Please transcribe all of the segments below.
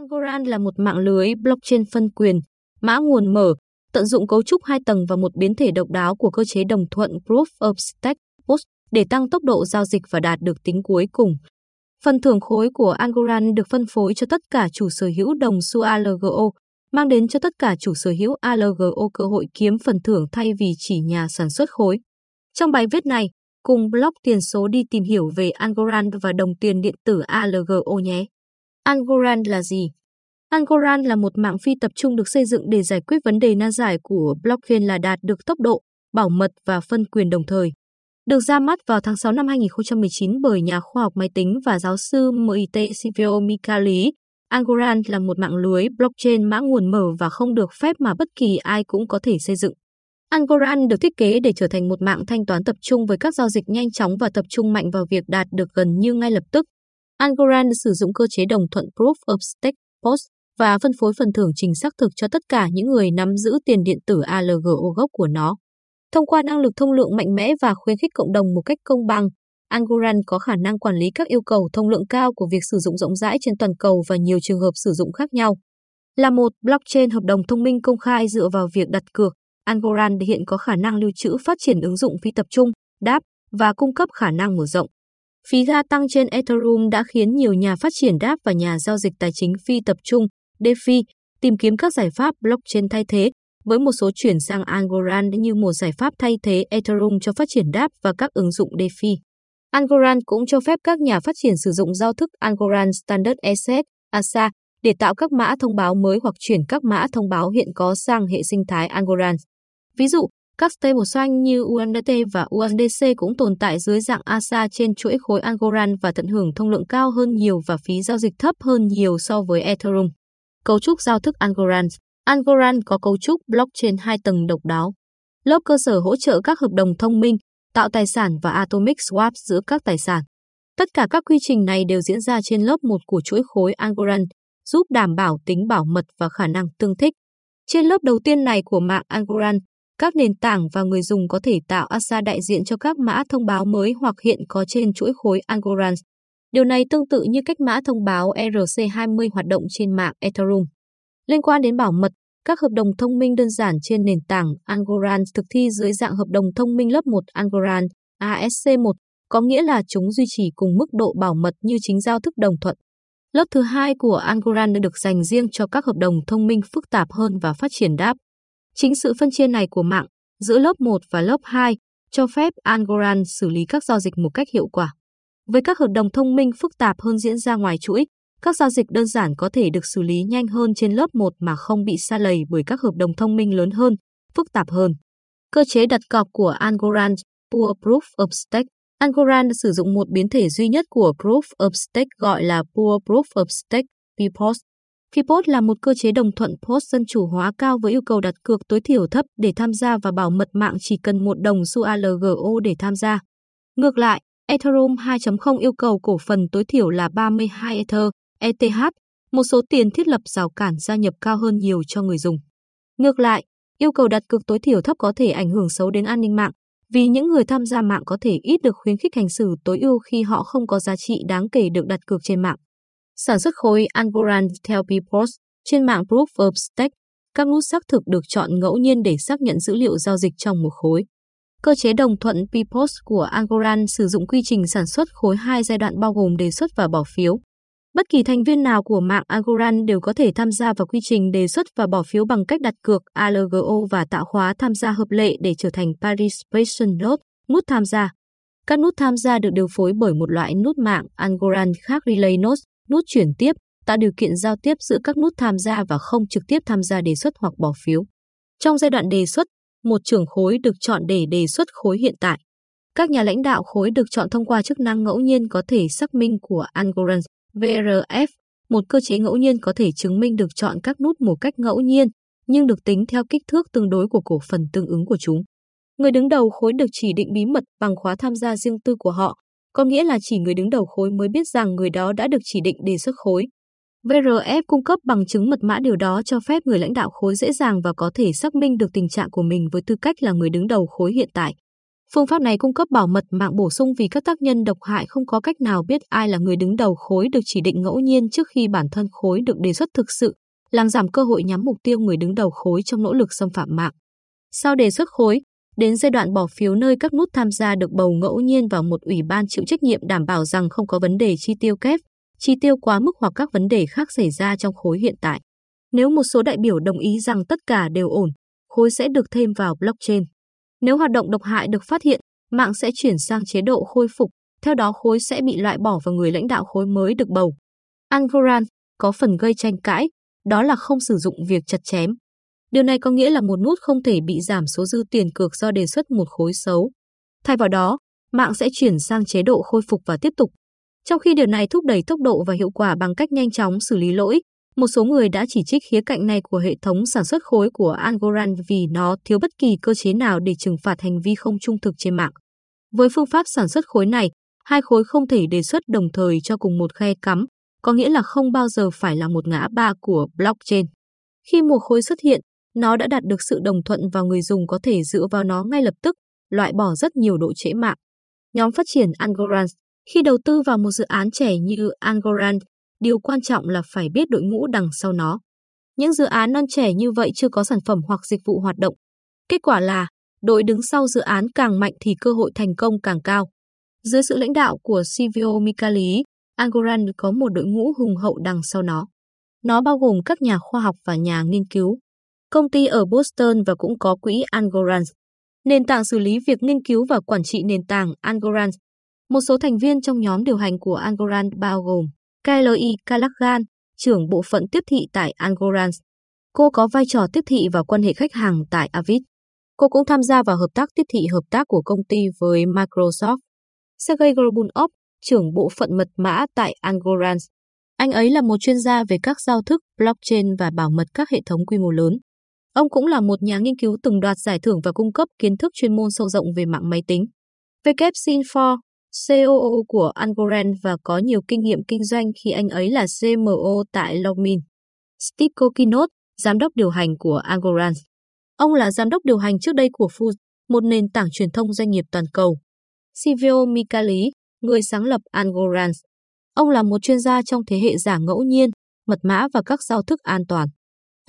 Algorand là một mạng lưới blockchain phân quyền, mã nguồn mở, tận dụng cấu trúc hai tầng và một biến thể độc đáo của cơ chế đồng thuận Proof of Stake POS để tăng tốc độ giao dịch và đạt được tính cuối cùng. Phần thưởng khối của Algorand được phân phối cho tất cả chủ sở hữu đồng xu ALGO, mang đến cho tất cả chủ sở hữu ALGO cơ hội kiếm phần thưởng thay vì chỉ nhà sản xuất khối. Trong bài viết này, cùng blog tiền số đi tìm hiểu về Algorand và đồng tiền điện tử ALGO nhé. Algorand là gì? Algorand là một mạng phi tập trung được xây dựng để giải quyết vấn đề nan giải của blockchain là đạt được tốc độ, bảo mật và phân quyền đồng thời. Được ra mắt vào tháng 6 năm 2019 bởi nhà khoa học máy tính và giáo sư MIT Silvio Micali, Algorand là một mạng lưới blockchain mã nguồn mở và không được phép mà bất kỳ ai cũng có thể xây dựng. Algorand được thiết kế để trở thành một mạng thanh toán tập trung với các giao dịch nhanh chóng và tập trung mạnh vào việc đạt được gần như ngay lập tức. Algorand sử dụng cơ chế đồng thuận Proof of Stake POS và phân phối phần thưởng trình xác thực cho tất cả những người nắm giữ tiền điện tử ALGO gốc của nó. Thông qua năng lực thông lượng mạnh mẽ và khuyến khích cộng đồng một cách công bằng, Algorand có khả năng quản lý các yêu cầu thông lượng cao của việc sử dụng rộng rãi trên toàn cầu và nhiều trường hợp sử dụng khác nhau. Là một blockchain hợp đồng thông minh công khai dựa vào việc đặt cược, Algorand hiện có khả năng lưu trữ phát triển ứng dụng phi tập trung, đáp và cung cấp khả năng mở rộng. Phí ga tăng trên Ethereum đã khiến nhiều nhà phát triển đáp và nhà giao dịch tài chính phi tập trung, DeFi, tìm kiếm các giải pháp blockchain thay thế, với một số chuyển sang Algorand như một giải pháp thay thế Ethereum cho phát triển đáp và các ứng dụng DeFi. Algorand cũng cho phép các nhà phát triển sử dụng giao thức Algorand Standard Asset, ASA, để tạo các mã thông báo mới hoặc chuyển các mã thông báo hiện có sang hệ sinh thái Algorand. Ví dụ, các stablecoin như USDT và USDC cũng tồn tại dưới dạng ASA trên chuỗi khối Algorand và tận hưởng thông lượng cao hơn nhiều và phí giao dịch thấp hơn nhiều so với Ethereum. Cấu trúc giao thức Algorand Algorand có cấu trúc blockchain hai tầng độc đáo. Lớp cơ sở hỗ trợ các hợp đồng thông minh, tạo tài sản và atomic swap giữa các tài sản. Tất cả các quy trình này đều diễn ra trên lớp một của chuỗi khối Algorand, giúp đảm bảo tính bảo mật và khả năng tương thích. Trên lớp đầu tiên này của mạng Algorand, các nền tảng và người dùng có thể tạo ASA đại diện cho các mã thông báo mới hoặc hiện có trên chuỗi khối Algorand. Điều này tương tự như cách mã thông báo ERC20 hoạt động trên mạng Ethereum. Liên quan đến bảo mật, các hợp đồng thông minh đơn giản trên nền tảng Algorand thực thi dưới dạng hợp đồng thông minh lớp 1 Algorand ASC1, có nghĩa là chúng duy trì cùng mức độ bảo mật như chính giao thức đồng thuận. Lớp thứ hai của Algorand được dành riêng cho các hợp đồng thông minh phức tạp hơn và phát triển đáp. Chính sự phân chia này của mạng giữa lớp 1 và lớp 2 cho phép Algorand xử lý các giao dịch một cách hiệu quả. Với các hợp đồng thông minh phức tạp hơn diễn ra ngoài chuỗi, các giao dịch đơn giản có thể được xử lý nhanh hơn trên lớp 1 mà không bị xa lầy bởi các hợp đồng thông minh lớn hơn, phức tạp hơn. Cơ chế đặt cọc của Algorand, Poor Proof of Stake Algorand sử dụng một biến thể duy nhất của Proof of Stake gọi là Poor Proof of Stake, PPOS. PPOS là một cơ chế đồng thuận POS dân chủ hóa cao với yêu cầu đặt cược tối thiểu thấp để tham gia và bảo mật mạng chỉ cần một đồng xu ALGO để tham gia. Ngược lại, Ethereum 2.0 yêu cầu cổ phần tối thiểu là 32 Ether, ETH, một số tiền thiết lập rào cản gia nhập cao hơn nhiều cho người dùng. Ngược lại, yêu cầu đặt cược tối thiểu thấp có thể ảnh hưởng xấu đến an ninh mạng, vì những người tham gia mạng có thể ít được khuyến khích hành xử tối ưu khi họ không có giá trị đáng kể được đặt cược trên mạng. Sản xuất khối Algorand theo Peoples trên mạng Proof of Stake, các nút xác thực được chọn ngẫu nhiên để xác nhận dữ liệu giao dịch trong một khối. Cơ chế đồng thuận PPOS của Algorand sử dụng quy trình sản xuất khối hai giai đoạn bao gồm đề xuất và bỏ phiếu. Bất kỳ thành viên nào của mạng Algorand đều có thể tham gia vào quy trình đề xuất và bỏ phiếu bằng cách đặt cược ALGO và tạo khóa tham gia hợp lệ để trở thành Participation Node, nút tham gia. Các nút tham gia được điều phối bởi một loại nút mạng Algorand khác Relay Nodes, nút chuyển tiếp, tạo điều kiện giao tiếp giữa các nút tham gia và không trực tiếp tham gia đề xuất hoặc bỏ phiếu. Trong giai đoạn đề xuất, một trưởng khối được chọn để đề xuất khối hiện tại. Các nhà lãnh đạo khối được chọn thông qua chức năng ngẫu nhiên có thể xác minh của Algorand VRF, một cơ chế ngẫu nhiên có thể chứng minh được chọn các nút một cách ngẫu nhiên, nhưng được tính theo kích thước tương đối của cổ phần tương ứng của chúng. Người đứng đầu khối được chỉ định bí mật bằng khóa tham gia riêng tư của họ, có nghĩa là chỉ người đứng đầu khối mới biết rằng người đó đã được chỉ định đề xuất khối. VRF cung cấp bằng chứng mật mã điều đó cho phép người lãnh đạo khối dễ dàng và có thể xác minh được tình trạng của mình với tư cách là người đứng đầu khối hiện tại. Phương pháp này cung cấp bảo mật mạng bổ sung vì các tác nhân độc hại không có cách nào biết ai là người đứng đầu khối được chỉ định ngẫu nhiên trước khi bản thân khối được đề xuất thực sự, làm giảm cơ hội nhắm mục tiêu người đứng đầu khối trong nỗ lực xâm phạm mạng. Sau đề xuất khối, đến giai đoạn bỏ phiếu nơi các nút tham gia được bầu ngẫu nhiên vào một ủy ban chịu trách nhiệm đảm bảo rằng không có vấn đề chi tiêu kép, chi tiêu quá mức hoặc các vấn đề khác xảy ra trong khối hiện tại. Nếu một số đại biểu đồng ý rằng tất cả đều ổn, khối sẽ được thêm vào blockchain. Nếu hoạt động độc hại được phát hiện, mạng sẽ chuyển sang chế độ khôi phục, theo đó khối sẽ bị loại bỏ và người lãnh đạo khối mới được bầu. Algorand có phần gây tranh cãi, đó là không sử dụng việc chặt chém. Điều này có nghĩa là một nút không thể bị giảm số dư tiền cược do đề xuất một khối xấu. Thay vào đó, mạng sẽ chuyển sang chế độ khôi phục và tiếp tục. Trong khi điều này thúc đẩy tốc độ và hiệu quả bằng cách nhanh chóng xử lý lỗi, một số người đã chỉ trích khía cạnh này của hệ thống sản xuất khối của Algorand vì nó thiếu bất kỳ cơ chế nào để trừng phạt hành vi không trung thực trên mạng. Với phương pháp sản xuất khối này, hai khối không thể đề xuất đồng thời cho cùng một khe cắm, có nghĩa là không bao giờ phải là một ngã ba của blockchain. Khi một khối xuất hiện, nó đã đạt được sự đồng thuận và người dùng có thể dựa vào nó ngay lập tức, loại bỏ rất nhiều độ trễ mạng. Nhóm phát triển Algorand khi đầu tư vào một dự án trẻ như Algorand, điều quan trọng là phải biết đội ngũ đằng sau nó. Những dự án non trẻ như vậy chưa có sản phẩm hoặc dịch vụ hoạt động. Kết quả là, đội đứng sau dự án càng mạnh thì cơ hội thành công càng cao. Dưới sự lãnh đạo của Silvio Micali, Algorand có một đội ngũ hùng hậu đằng sau nó. Nó bao gồm các nhà khoa học và nhà nghiên cứu. Công ty ở Boston và cũng có quỹ Algorand. Nền tảng xử lý việc nghiên cứu và quản trị nền tảng Algorand. Một số thành viên trong nhóm điều hành của Algorand bao gồm Kylie Callaghan, trưởng bộ phận tiếp thị tại Algorand. Cô có vai trò tiếp thị và quan hệ khách hàng tại Avid. Cô cũng tham gia vào hợp tác tiếp thị hợp tác của công ty với Microsoft. Sergey Gorbunov, trưởng bộ phận mật mã tại Algorand. Anh ấy là một chuyên gia về các giao thức, blockchain và bảo mật các hệ thống quy mô lớn. Ông cũng là một nhà nghiên cứu từng đoạt giải thưởng và cung cấp kiến thức chuyên môn sâu rộng về mạng máy tính. WSynfor, COO của Algorand và có nhiều kinh nghiệm kinh doanh khi anh ấy là CMO tại Logmin. Steve Kokinot, giám đốc điều hành của Algorand. Ông là giám đốc điều hành trước đây của Fuse, một nền tảng truyền thông doanh nghiệp toàn cầu. Silvio Micali, người sáng lập Algorand. Ông là một chuyên gia trong thế hệ giả ngẫu nhiên, mật mã và các giao thức an toàn.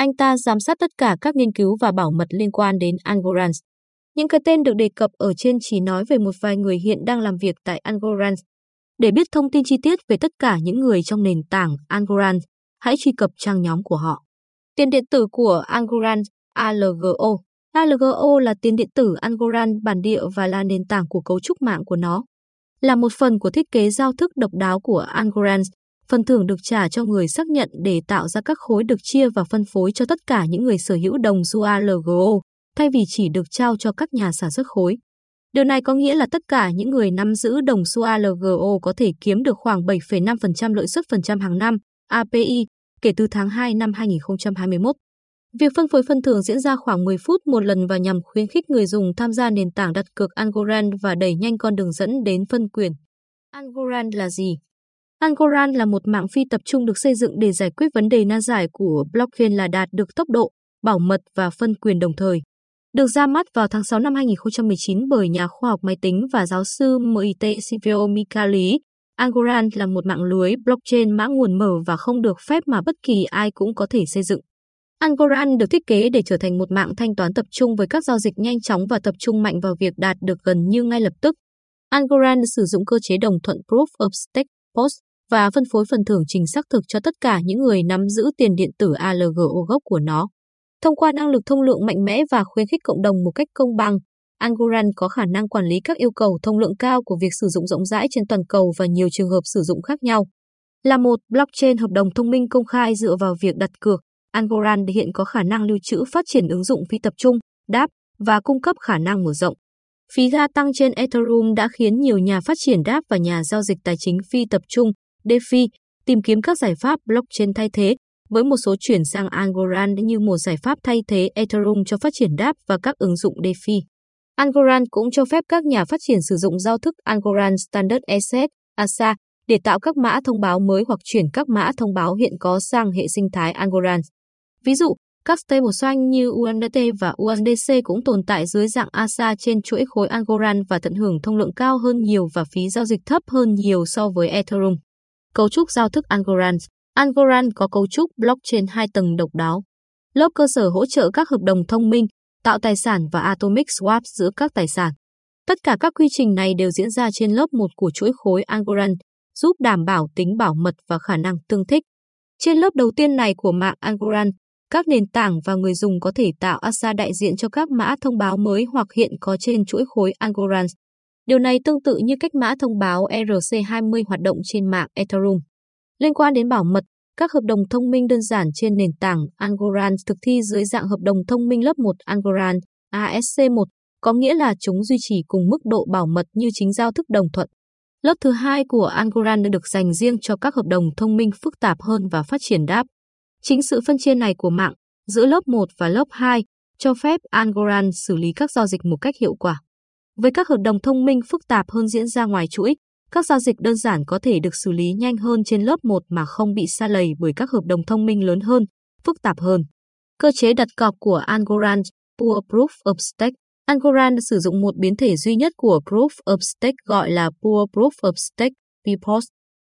Anh ta giám sát tất cả các nghiên cứu và bảo mật liên quan đến Angorans. Những cái tên được đề cập ở trên chỉ nói về một vài người hiện đang làm việc tại Angorans. Để biết thông tin chi tiết về tất cả những người trong nền tảng Angorans, hãy truy cập trang nhóm của họ. Tiền điện tử của Angorans ALGO. ALGO là tiền điện tử Angorans bản địa và là nền tảng của cấu trúc mạng của nó. Là một phần của thiết kế giao thức độc đáo của Angorans phần thưởng được trả cho người xác nhận để tạo ra các khối được chia và phân phối cho tất cả những người sở hữu đồng xu thay vì chỉ được trao cho các nhà sản xuất khối. Điều này có nghĩa là tất cả những người nắm giữ đồng xu ALGO có thể kiếm được khoảng 7,5% lợi suất phần trăm hàng năm, API, kể từ tháng 2 năm 2021. Việc phân phối phân thưởng diễn ra khoảng 10 phút một lần và nhằm khuyến khích người dùng tham gia nền tảng đặt cược Algorand và đẩy nhanh con đường dẫn đến phân quyền. Algorand là gì? Algorand là một mạng phi tập trung được xây dựng để giải quyết vấn đề nan giải của blockchain là đạt được tốc độ, bảo mật và phân quyền đồng thời. Được ra mắt vào tháng 6 năm 2019 bởi nhà khoa học máy tính và giáo sư MIT Silvio Micali, Algorand là một mạng lưới blockchain mã nguồn mở và không được phép mà bất kỳ ai cũng có thể xây dựng. Algorand được thiết kế để trở thành một mạng thanh toán tập trung với các giao dịch nhanh chóng và tập trung mạnh vào việc đạt được gần như ngay lập tức. Algorand sử dụng cơ chế đồng thuận Proof of Stake POS và phân phối phần thưởng trình xác thực cho tất cả những người nắm giữ tiền điện tử ALGO gốc của nó. Thông qua năng lực thông lượng mạnh mẽ và khuyến khích cộng đồng một cách công bằng, Algorand có khả năng quản lý các yêu cầu thông lượng cao của việc sử dụng rộng rãi trên toàn cầu và nhiều trường hợp sử dụng khác nhau. Là một blockchain hợp đồng thông minh công khai dựa vào việc đặt cược, Algorand hiện có khả năng lưu trữ phát triển ứng dụng phi tập trung, đáp và cung cấp khả năng mở rộng. Phí gia tăng trên Ethereum đã khiến nhiều nhà phát triển đáp và nhà giao dịch tài chính phi tập trung, DeFi, tìm kiếm các giải pháp blockchain thay thế, với một số chuyển sang Algorand như một giải pháp thay thế Ethereum cho phát triển đáp và các ứng dụng DeFi. Algorand cũng cho phép các nhà phát triển sử dụng giao thức Algorand Standard Asset ASA để tạo các mã thông báo mới hoặc chuyển các mã thông báo hiện có sang hệ sinh thái Algorand. Ví dụ, Các stablecoin như USDT và USDC cũng tồn tại dưới dạng ASA trên chuỗi khối Algorand và tận hưởng thông lượng cao hơn nhiều và phí giao dịch thấp hơn nhiều so với Ethereum. Cấu trúc giao thức Algorand Algorand có cấu trúc blockchain hai tầng độc đáo. Lớp cơ sở hỗ trợ các hợp đồng thông minh, tạo tài sản và atomic swap giữa các tài sản. Tất cả các quy trình này đều diễn ra trên lớp một của chuỗi khối Algorand, giúp đảm bảo tính bảo mật và khả năng tương thích. Trên lớp đầu tiên này của mạng Algorand, các nền tảng và người dùng có thể tạo ASA đại diện cho các mã thông báo mới hoặc hiện có trên chuỗi khối Algorand. Điều này tương tự như cách mã thông báo ERC20 hoạt động trên mạng Ethereum. Liên quan đến bảo mật, các hợp đồng thông minh đơn giản trên nền tảng Algorand thực thi dưới dạng hợp đồng thông minh lớp 1 Algorand ASC1, có nghĩa là chúng duy trì cùng mức độ bảo mật như chính giao thức đồng thuận. Lớp thứ hai của Algorand được dành riêng cho các hợp đồng thông minh phức tạp hơn và phát triển đáp. Chính sự phân chia này của mạng giữa lớp 1 và lớp 2 cho phép Algorand xử lý các giao dịch một cách hiệu quả. Với các hợp đồng thông minh phức tạp hơn diễn ra ngoài chuỗi, các giao dịch đơn giản có thể được xử lý nhanh hơn trên lớp 1 mà không bị xa lầy bởi các hợp đồng thông minh lớn hơn, phức tạp hơn. Cơ chế đặt cọc của Algorand, Pool Proof of Stake Algorand sử dụng một biến thể duy nhất của Proof of Stake gọi là Pool Proof of Stake, PPOS.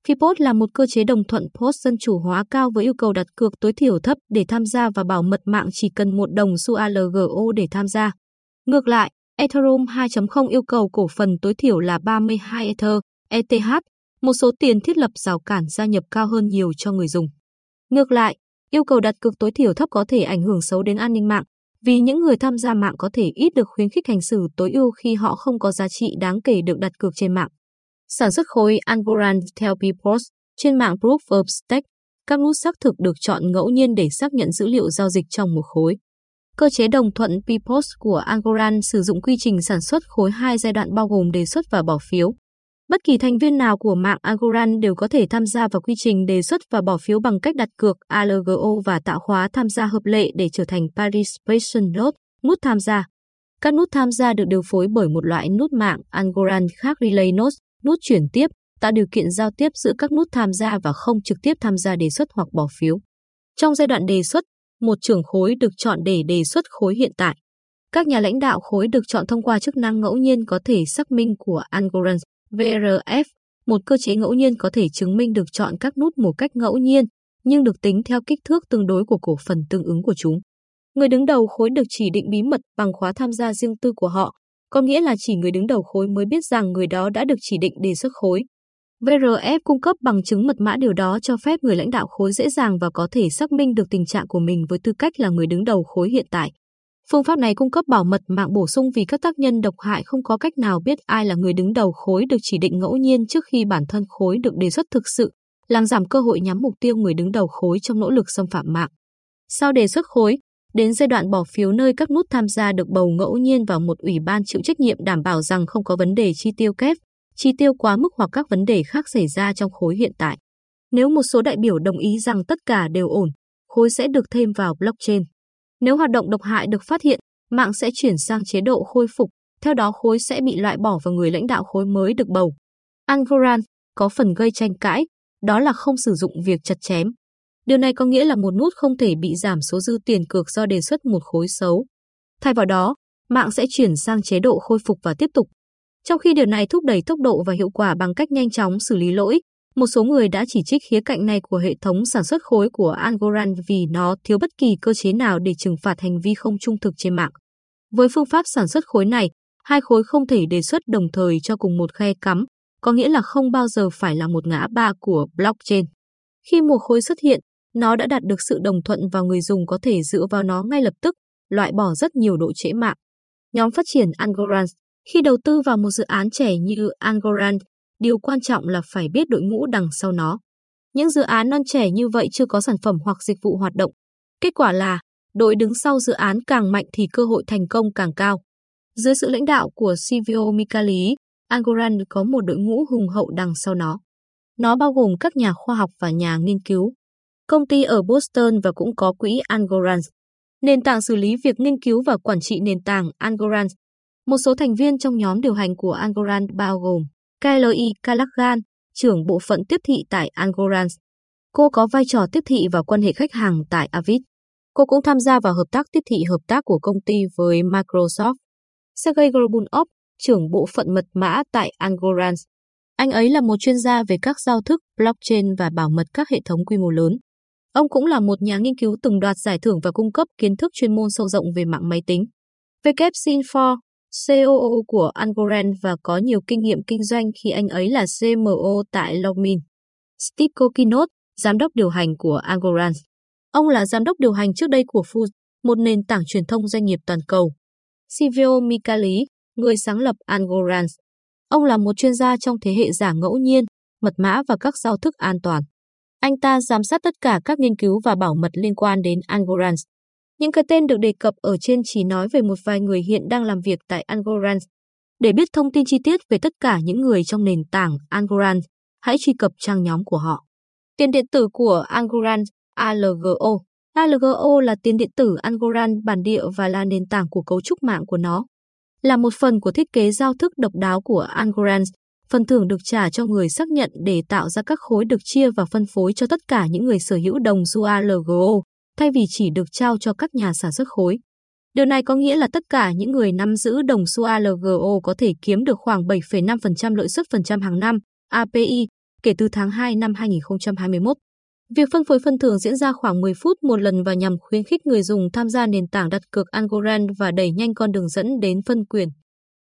PPOS là một cơ chế đồng thuận POS dân chủ hóa cao với yêu cầu đặt cược tối thiểu thấp để tham gia và bảo mật mạng chỉ cần một đồng xu ALGO để tham gia. Ngược lại, Ethereum 2.0 yêu cầu cổ phần tối thiểu là 32 Ether, ETH, một số tiền thiết lập rào cản gia nhập cao hơn nhiều cho người dùng. Ngược lại, yêu cầu đặt cược tối thiểu thấp có thể ảnh hưởng xấu đến an ninh mạng, vì những người tham gia mạng có thể ít được khuyến khích hành xử tối ưu khi họ không có giá trị đáng kể được đặt cược trên mạng. Sản xuất khối Algorand theo Bpost trên mạng Proof of Stake, các nút xác thực được chọn ngẫu nhiên để xác nhận dữ liệu giao dịch trong một khối. Cơ chế đồng thuận PPOS của Algorand sử dụng quy trình sản xuất khối hai giai đoạn bao gồm đề xuất và bỏ phiếu. Bất kỳ thành viên nào của mạng Algorand đều có thể tham gia vào quy trình đề xuất và bỏ phiếu bằng cách đặt cược ALGO và tạo khóa tham gia hợp lệ để trở thành Participation Node, nút tham gia. Các nút tham gia được điều phối bởi một loại nút mạng Algorand khác Relay Nodes, nút chuyển tiếp, tạo điều kiện giao tiếp giữa các nút tham gia và không trực tiếp tham gia đề xuất hoặc bỏ phiếu. Trong giai đoạn đề xuất, một trưởng khối được chọn để đề xuất khối hiện tại. Các nhà lãnh đạo khối được chọn thông qua chức năng ngẫu nhiên có thể xác minh của Algorand. VRF, một cơ chế ngẫu nhiên có thể chứng minh được chọn các nút một cách ngẫu nhiên, nhưng được tính theo kích thước tương đối của cổ phần tương ứng của chúng. Người đứng đầu khối được chỉ định bí mật bằng khóa tham gia riêng tư của họ, có nghĩa là chỉ người đứng đầu khối mới biết rằng người đó đã được chỉ định đề xuất khối. VRF cung cấp bằng chứng mật mã điều đó cho phép người lãnh đạo khối dễ dàng và có thể xác minh được tình trạng của mình với tư cách là người đứng đầu khối hiện tại. Phương pháp này cung cấp bảo mật mạng bổ sung vì các tác nhân độc hại không có cách nào biết ai là người đứng đầu khối được chỉ định ngẫu nhiên trước khi bản thân khối được đề xuất thực sự, làm giảm cơ hội nhắm mục tiêu người đứng đầu khối trong nỗ lực xâm phạm mạng. Sau đề xuất khối, đến giai đoạn bỏ phiếu nơi các nút tham gia được bầu ngẫu nhiên vào một ủy ban chịu trách nhiệm đảm bảo rằng không có vấn đề chi tiêu kép, chi tiêu quá mức hoặc các vấn đề khác xảy ra trong khối hiện tại. Nếu một số đại biểu đồng ý rằng tất cả đều ổn, khối sẽ được thêm vào blockchain. Nếu hoạt động độc hại được phát hiện, mạng sẽ chuyển sang chế độ khôi phục, theo đó khối sẽ bị loại bỏ và người lãnh đạo khối mới được bầu. Algorand có phần gây tranh cãi, đó là không sử dụng việc chặt chém. Điều này có nghĩa là một nút không thể bị giảm số dư tiền cược do đề xuất một khối xấu. Thay vào đó, mạng sẽ chuyển sang chế độ khôi phục và tiếp tục. Trong khi điều này thúc đẩy tốc độ và hiệu quả bằng cách nhanh chóng xử lý lỗi, một số người đã chỉ trích khía cạnh này của hệ thống sản xuất khối của Algorand vì nó thiếu bất kỳ cơ chế nào để trừng phạt hành vi không trung thực trên mạng. Với phương pháp sản xuất khối này, hai khối không thể đề xuất đồng thời cho cùng một khe cắm, có nghĩa là không bao giờ phải là một ngã ba của blockchain. Khi một khối xuất hiện, nó đã đạt được sự đồng thuận và người dùng có thể dựa vào nó ngay lập tức, loại bỏ rất nhiều độ trễ mạng. Nhóm phát triển Algorand khi đầu tư vào một dự án trẻ như Angorand, điều quan trọng là phải biết đội ngũ đằng sau nó. Những dự án non trẻ như vậy chưa có sản phẩm hoặc dịch vụ hoạt động. Kết quả là, đội đứng sau dự án càng mạnh thì cơ hội thành công càng cao. Dưới sự lãnh đạo của Silvio Micali, Angorand có một đội ngũ hùng hậu đằng sau nó. Nó bao gồm các nhà khoa học và nhà nghiên cứu. Công ty ở Boston và cũng có quỹ Angorand. Nền tảng xử lý việc nghiên cứu và quản trị nền tảng Angorand một số thành viên trong nhóm điều hành của Algorand bao gồm Kylie Callaghan, trưởng bộ phận tiếp thị tại Algorand. Cô có vai trò tiếp thị và quan hệ khách hàng tại Avid. Cô cũng tham gia vào hợp tác tiếp thị hợp tác của công ty với Microsoft. Sergey Gorbunov, trưởng bộ phận mật mã tại Algorand. Anh ấy là một chuyên gia về các giao thức, blockchain và bảo mật các hệ thống quy mô lớn. Ông cũng là một nhà nghiên cứu từng đoạt giải thưởng và cung cấp kiến thức chuyên môn sâu rộng về mạng máy tính. WSynfor, COO của Algorand và có nhiều kinh nghiệm kinh doanh khi anh ấy là CMO tại Logmin. Steve Kokinot, giám đốc điều hành của Algorand. Ông là giám đốc điều hành trước đây của Food, một nền tảng truyền thông doanh nghiệp toàn cầu. Silvio Micali, người sáng lập Algorand. Ông là một chuyên gia trong thế hệ giả ngẫu nhiên, mật mã và các giao thức an toàn. Anh ta giám sát tất cả các nghiên cứu và bảo mật liên quan đến Algorand. Những cái tên được đề cập ở trên chỉ nói về một vài người hiện đang làm việc tại Algorand. Để biết thông tin chi tiết về tất cả những người trong nền tảng Algorand, hãy truy cập trang nhóm của họ. Tiền điện tử của Algorand, ALGO. ALGO là tiền điện tử Algorand bản địa và là nền tảng của cấu trúc mạng của nó. Là một phần của thiết kế giao thức độc đáo của Algorand, phần thưởng được trả cho người xác nhận để tạo ra các khối được chia và phân phối cho tất cả những người sở hữu đồng xu ALGO, thay vì chỉ được trao cho các nhà sản xuất khối. Điều này có nghĩa là tất cả những người nắm giữ đồng xu ALGO có thể kiếm được khoảng 7,5% lợi suất phần trăm hàng năm, API, kể từ tháng 2 năm 2021. Việc phân phối phân thưởng diễn ra khoảng 10 phút một lần và nhằm khuyến khích người dùng tham gia nền tảng đặt cược Algorand và đẩy nhanh con đường dẫn đến phân quyền.